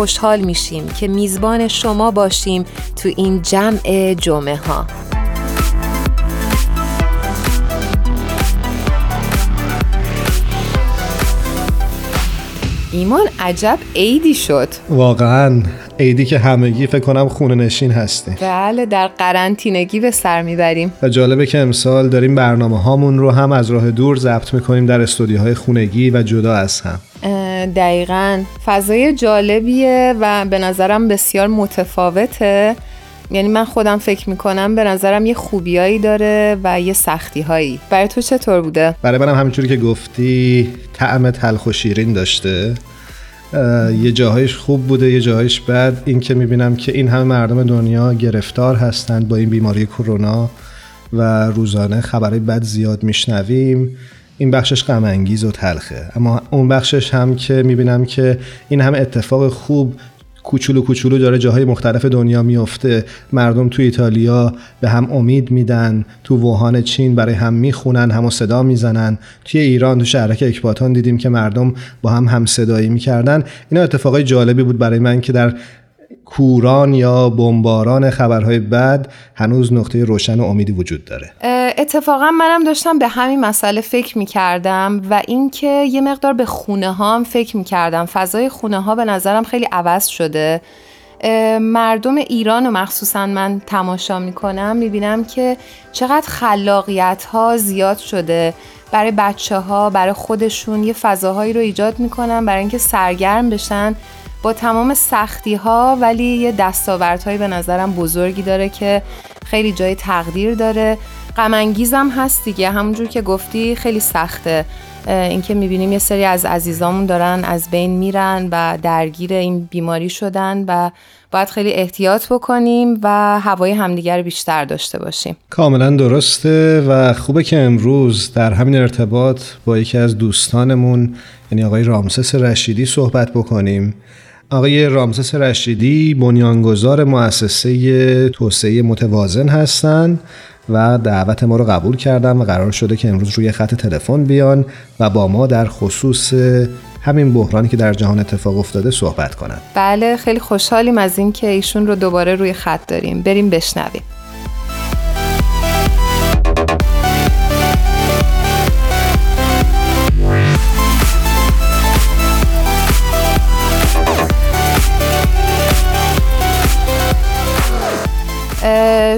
خوشحال میشیم که میزبان شما باشیم تو این جمع جمعه ها. ایمان عجب عیدی شد. واقعا عیدی که همگی فکر کنم خونه نشین هستیم. بله در قرنطینگی به سر می‌بریم. و جالبه که امسال داریم برنامه هامون رو هم از راه دور ضبط می‌کنیم در استودیوهای خونگی و جدا از هم. دقیقا. فضای جالبیه و به نظرم بسیار متفاوته. یعنی من خودم فکر می‌کنم به نظرم یه خوبیایی داره و یه سختی هایی برای تو چطور بوده؟ برای منم همینجوری که گفتی طعم تلخ و شیرین داشته. یه جاهایش خوب بوده یه جاهایش بد. این که می‌بینم که این همه مردم دنیا گرفتار هستند با این بیماری کرونا و روزانه خبرهای بد زیاد میشنویم. این بخشش غم انگیز و تلخه. اما اون بخشش هم که می‌بینم که این همه اتفاق خوب کوچولو کوچولو داره جاهای مختلف دنیا میفته مردم تو ایتالیا به هم امید میدن تو ووهان چین برای هم می‌خونن هم صدا می‌زنن. توی ایران تو شهرک اکباتان دیدیم که مردم با هم هم صدایی می‌کردن. اینا اتفاقای جالبی بود برای من که در کوران یا بمباران خبرهای بد هنوز نقطه روشن و امیدی وجود داره. اتفاقا منم داشتم به همین مسئله فکر می کردم و اینکه یه مقدار به خونه ها هم فکر می کردم فضای خونه ها به نظرم خیلی عوض شده. مردم ایران و مخصوصا من تماشا می کنم می بینم که چقدر خلاقیت ها زیاد شده. برای بچه ها برای خودشون یه فضاهایی رو ایجاد می‌کنن برای اینکه سرگرم بشن. با تمام سختی ها ولی یه دستاوردهایی به نظرم بزرگی داره که خیلی جای تقدیر داره. غمانگیزم هست دیگه. همونجور که گفتی خیلی سخته. اینکه می‌بینیم یه سری از عزیزامون دارن از بین میرن و درگیر این بیماری شدن و باید خیلی احتیاط بکنیم و هوای همدیگر بیشتر داشته باشیم. کاملا درسته و خوبه که امروز در همین ارتباط با یکی از دوستانمون یعنی آقای رامسس رشیدی صحبت بکنیم. آقای رامسس رشیدی بنیانگذار مؤسسه توسعه متوازن هستند و دعوت ما رو قبول کردن و قرار شده که امروز روی خط تلفن بیان و با ما در خصوص همین بحرانی که در جهان اتفاق افتاده صحبت کنند. بله خیلی خوشحالیم از اینکه ایشون رو دوباره روی خط داریم. بریم بشنویم.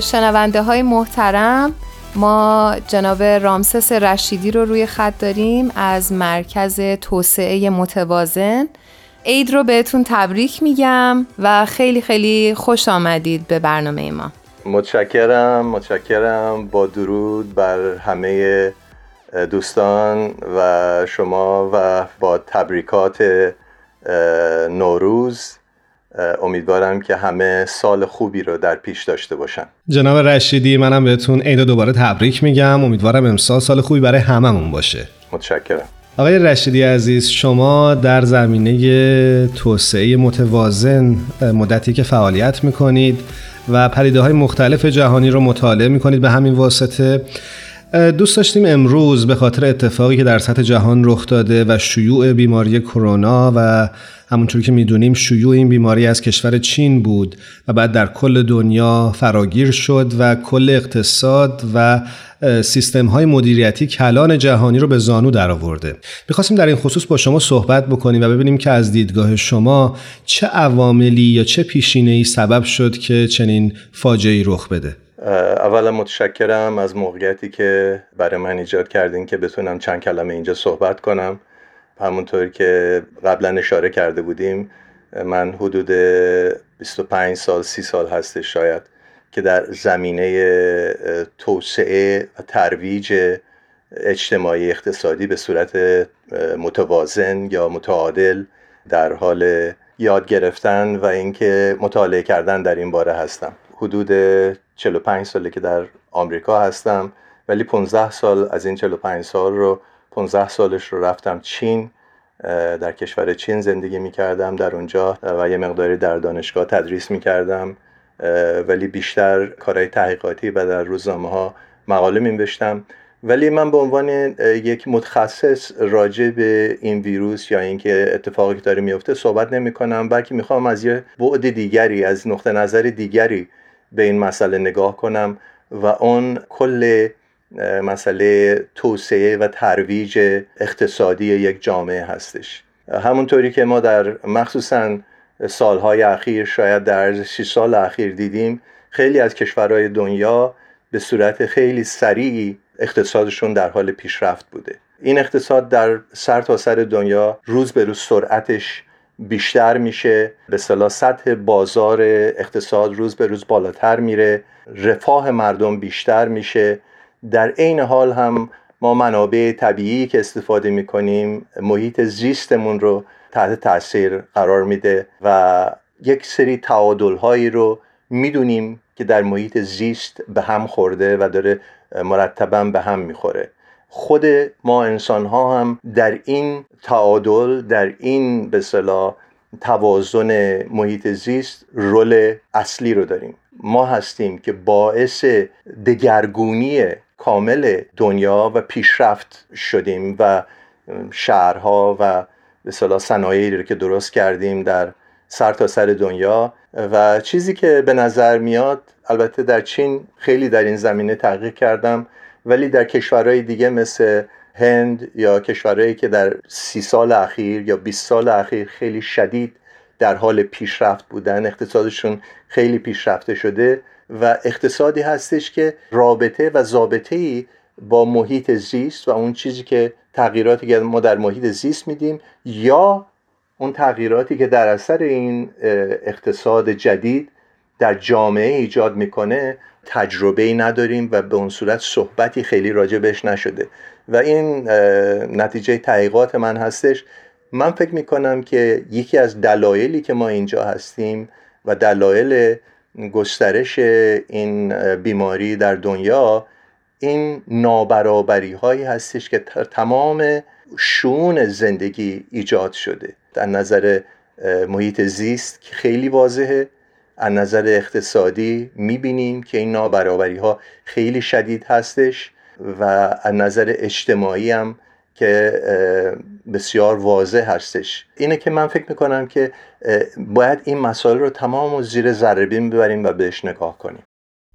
شنونده های محترم ما جناب رامسس رشیدی رو روی خط داریم از مرکز توسعه متوازن. عید رو بهتون تبریک میگم و خیلی خیلی خوش آمدید به برنامه ما. متشکرم متشکرم. با درود بر همه دوستان و شما و با تبریکات نوروز. امیدوارم که همه سال خوبی رو در پیش داشته باشن. جناب رشیدی منم بهتون عید دوباره تبریک میگم. امیدوارم امسال سال خوبی برای هممون باشه. متشکرم. آقای رشیدی عزیز شما در زمینه توسعه متوازن مدتی که فعالیت می‌کنید و پریده های مختلف جهانی رو مطالعه می‌کنید. به همین واسطه دوست داشتیم امروز به خاطر اتفاقی که در سطح جهان رخ داده و شیوع بیماری کرونا و همونطور که می‌دونیم شیوع این بیماری از کشور چین بود و بعد در کل دنیا فراگیر شد و کل اقتصاد و سیستم های مدیریتی کلان جهانی رو به زانو درآورده. می‌خواستیم در این خصوص با شما صحبت بکنیم و ببینیم که از دیدگاه شما چه عواملی یا چه پیشینه ای سبب شد که چنین فاجعه رخ بده. اولا متشکرم از موقعیتی که برای من ایجاد کردین که بتونم چند کلمه اینجا صحبت کنم. همونطور که قبلا اشاره کرده بودیم من حدود 25 سال 30 سال هستش شاید که در زمینه توسعه و ترویج اجتماعی اقتصادی به صورت متوازن یا متعادل در حال یاد گرفتن و اینکه مطالعه کردن در این باره هستم. حدود 45 ساله که در آمریکا هستم ولی 15 سال از این 45 سال رو 15 سالش رو رفتم چین در کشور چین زندگی می کردم در اونجا و یه مقداری در دانشگاه تدریس می کردم ولی بیشتر کارهای تحقیقاتی و در روزنامه ها مقاله می ولی من به عنوان یک متخصص راجع به این ویروس یا اینکه اتفاقی که داره میفته صحبت نمی کنم بلکه می‌خوام از یه بعد دیگری از نقطه نظر دیگری به این مسئله نگاه کنم و اون کل مسئله توسعه و ترویج اقتصادی یک جامعه هستش. همونطوری که ما در مخصوصا سالهای اخیر شاید در 6 سال اخیر دیدیم خیلی از کشورهای دنیا به صورت خیلی سریعی اقتصادشون در حال پیشرفت بوده. این اقتصاد در سر تا سر دنیا روز به روز سرعتش بیشتر میشه. به صلاح سطح بازار اقتصاد روز به روز بالاتر میره. رفاه مردم بیشتر میشه. در عین حال هم ما منابع طبیعی که استفاده می‌کنیم محیط زیستمون رو تحت تاثیر قرار میده و یک سری تعادل هایی رو می‌دونیم که در محیط زیست به هم خورده و داره مرتبا به هم می‌خوره. خود ما انسان ها هم در این تعادل در این به صلاح توازن محیط زیست رول اصلی رو داریم. ما هستیم که باعث دگرگونی کامل دنیا و پیشرفت شدیم و شهرها و به صلاح صنایعی رو که درست کردیم در سر تا سر دنیا. و چیزی که به نظر میاد البته در چین خیلی در این زمینه تحقیق کردم ولی در کشورهای دیگه مثل هند یا کشورهایی که در سی سال اخیر یا 20 سال اخیر خیلی شدید در حال پیشرفت بودن اقتصادشون خیلی پیشرفته شده و اقتصادی هستش که رابطه و ضابطه ای با محیط زیست و اون چیزی که تغییراتی که ما در محیط زیست میدیم یا اون تغییراتی که در اثر این اقتصاد جدید در جامعه ایجاد می‌کنه تجربه ای نداریم و به اون صورت صحبتی خیلی راجع بهش نشده. و این نتیجه تحقیقات من هستش. من فکر می‌کنم که یکی از دلایلی که ما اینجا هستیم و دلایل گسترش این بیماری در دنیا این نابرابری هایی هستش که تمام شون زندگی ایجاد شده. در نظر محیط زیست که خیلی واضحه. از نظر اقتصادی می‌بینیم که این نابرابری ها خیلی شدید هستش و از نظر اجتماعی هم که بسیار واضح هستش. اینه که من فکر می‌کنم که باید این مسائل رو تمام و زیر ذره ببریم و بهش نگاه کنیم.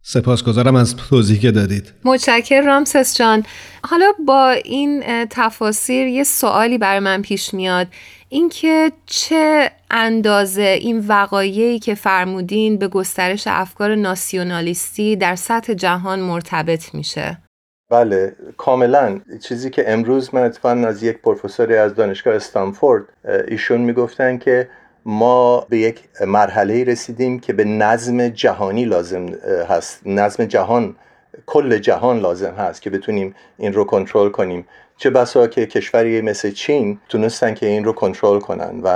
سپاسگزارم از توضیحی که دادید. متشکر رامسس جان. حالا با این تفاسیر یه سوالی برای من پیش میاد. اینکه چه اندازه این وقایعی که فرمودین به گسترش افکار ناسیونالیستی در سطح جهان مرتبط میشه؟ بله کاملا. چیزی که امروز من اتفاقا از یک پروفسوری از دانشگاه استانفورد ایشون می‌گفتن که ما به یک مرحله رسیدیم که به نظم جهانی لازم هست. نظم جهان کل جهان لازم هست که بتونیم این رو کنترل کنیم. چه بسا که کشوری مثل چین تونستن که این رو کنترل کنن و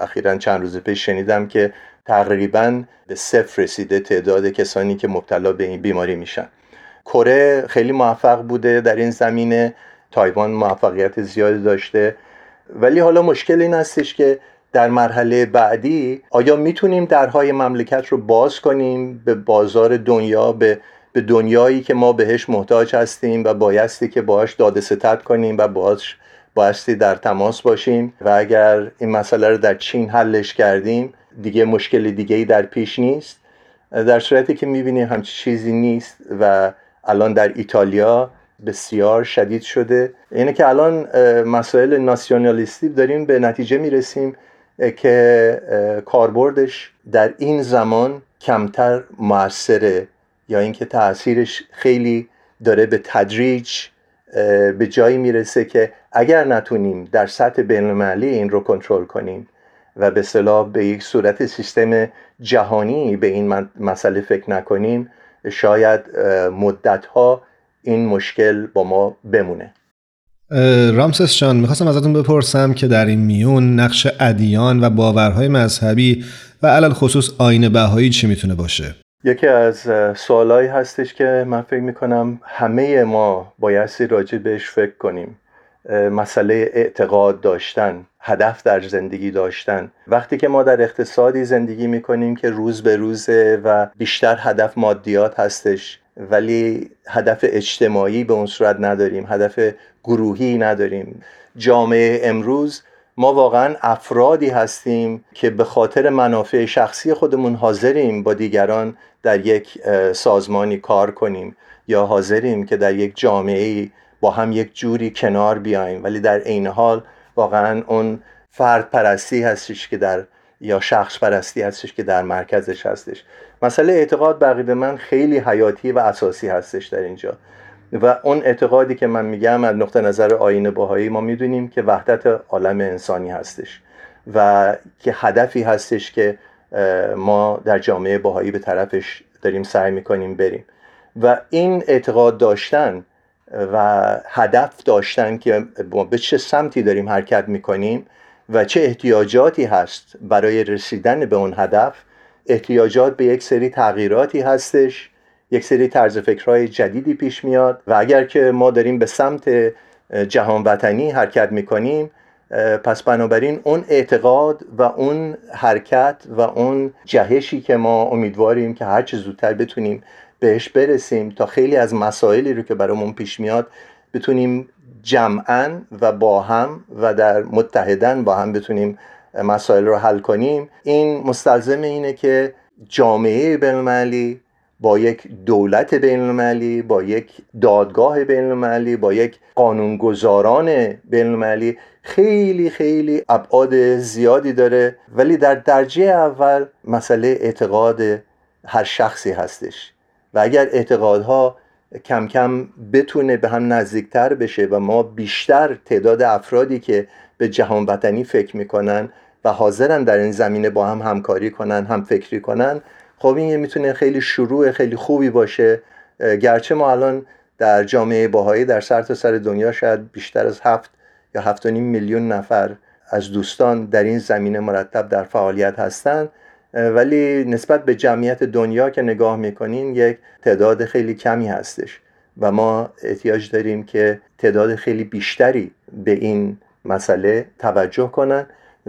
اخیرا چند روز پیش شنیدم که تقریبا به صفر رسیده تعداد کسانی که مبتلا به این بیماری میشن. کره خیلی موفق بوده در این زمینه. تایوان موفقیت زیادی داشته. ولی حالا مشکل این هستش که در مرحله بعدی آیا می‌تونیم درهای مملکت رو باز کنیم به بازار دنیا به به دنیایی که ما بهش محتاج هستیم و بایستی که باهاش داده ستت کنیم و باهاش بایستی در تماس باشیم؟ و اگر این مسئله رو در چین حلش کردیم دیگه مشکل دیگه ای در پیش نیست. در صورتی که می‌بینیم همچی چیزی نیست و الان در ایتالیا بسیار شدید شده. اینه که الان مسائل ناسیونالیستی داریم به نتیجه می‌رسیم که کاربردش در این زمان کمتر موثره یا اینکه تاثیرش خیلی داره به تدریج به جایی می‌رسه که اگر نتونیم در سطح بینالمللی این رو کنترل کنیم و به صلاح به یک صورت سیستم جهانی به این مسئله فکر نکنیم شاید مدتها این مشکل با ما بمونه. رامسس جان می‌خواستم ازتون بپرسم که در این میون نقش ادیان و باورهای مذهبی و علل خصوص آین بهایی چی می‌تونه باشه؟ یکی از سوالایی هستش که من فکر می‌کنم همه ما بایستی راجع بهش فکر کنیم. مسئله اعتقاد داشتن هدف در زندگی داشتن. وقتی که ما در اقتصادی زندگی می‌کنیم که روز به روزه و بیشتر هدف مادیات هستش ولی هدف اجتماعی به اون صورت نداریم هدف گروهی نداریم. جامعه امروز ما واقعا افرادی هستیم که به خاطر منافع شخصی خودمون حاضریم با دیگران در یک سازمانی کار کنیم یا حاضریم که در یک جامعه با هم یک جوری کنار بیایم. ولی در عین حال واقعا اون فرد پرستی هستش که در یا شخص پرستی هستش که در مرکزش هستش. مسئله اعتقاد بقید من خیلی حیاتی و اساسی هستش در اینجا. و اون اعتقادی که من میگم از نقطه نظر آین باهایی ما می‌دونیم که وحدت عالم انسانی هستش و که هدفی هستش که ما در جامعه باهایی به طرفش داریم سعی می‌کنیم بریم. و این اعتقاد داشتن و هدف داشتن که به چه سمتی داریم حرکت می‌کنیم و چه احتیاجاتی هست برای رسیدن به اون هدف. احتیاجات به یک سری تغییراتی هستش یک سری طرز فکرهای جدیدی پیش میاد و اگر که ما داریم به سمت جهان وطنی حرکت می‌کنیم پس بنابراین اون اعتقاد و اون حرکت و اون جهشی که ما امیدواریم که هرچه زودتر بتونیم بهش برسیم تا خیلی از مسائلی رو که برامون پیش میاد بتونیم جمعا و با هم و در متحدن با هم بتونیم مسائل رو حل کنیم. این مستلزم اینه که جامعه بینالمللی با یک دولت بین با یک دادگاه بین با یک قانونگذاران بین خیلی خیلی ابعاد زیادی داره. ولی در درجه اول مسئله اعتقاد هر شخصی هستش. و اگر اعتقادها کم کم بتونه به هم نزدیکتر بشه و ما بیشتر تعداد افرادی که به جهان وطنی فکر می‌کنن و حاضرن در این زمینه با هم همکاری کنن هم فکری کنن خب این می‌تونه خیلی شروع خیلی خوبی باشه. گرچه ما الان در جامعه باهایی در سر تا سر دنیا شاید بیشتر از هفت یا هفت و نیم میلیون نفر از دوستان در این زمینه مرتب در فعالیت هستند ولی نسبت به جمعیت دنیا که نگاه می‌کنین یک تعداد خیلی کمی هستش. و ما احتیاج داریم که تعداد خیلی بیشتری به این مسئله توجه کنن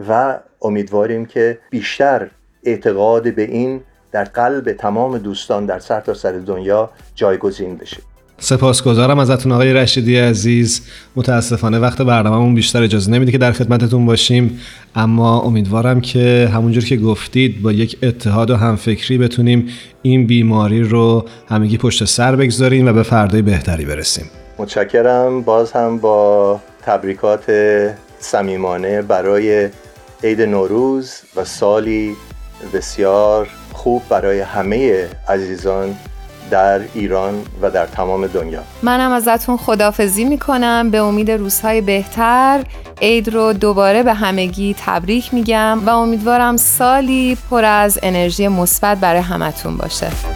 و امیدواریم که بیشتر اعتقاد به این در قلب تمام دوستان در سر تا سر دنیا جایگزین بشه. سپاسگزارم ازتون آقای رشیدی عزیز. متاسفانه وقت برنامهمون بیشتر اجازه نمیده که در خدمتتون باشیم. اما امیدوارم که همونجور که گفتید با یک اتحاد و همفکری بتونیم این بیماری رو همگی پشت سر بگذاریم و به فردای بهتری برسیم. متشکرم. باز هم با تبریکات صمیمانه برای عید نوروز و سالی بسیار خوب برای همه عزیزان در ایران و در تمام دنیا. منم ازتون خدافزی می‌کنم. به امید روزهای بهتر. عید رو دوباره به همگی تبریک میگم و امیدوارم سالی پر از انرژی مثبت برای همتون باشه.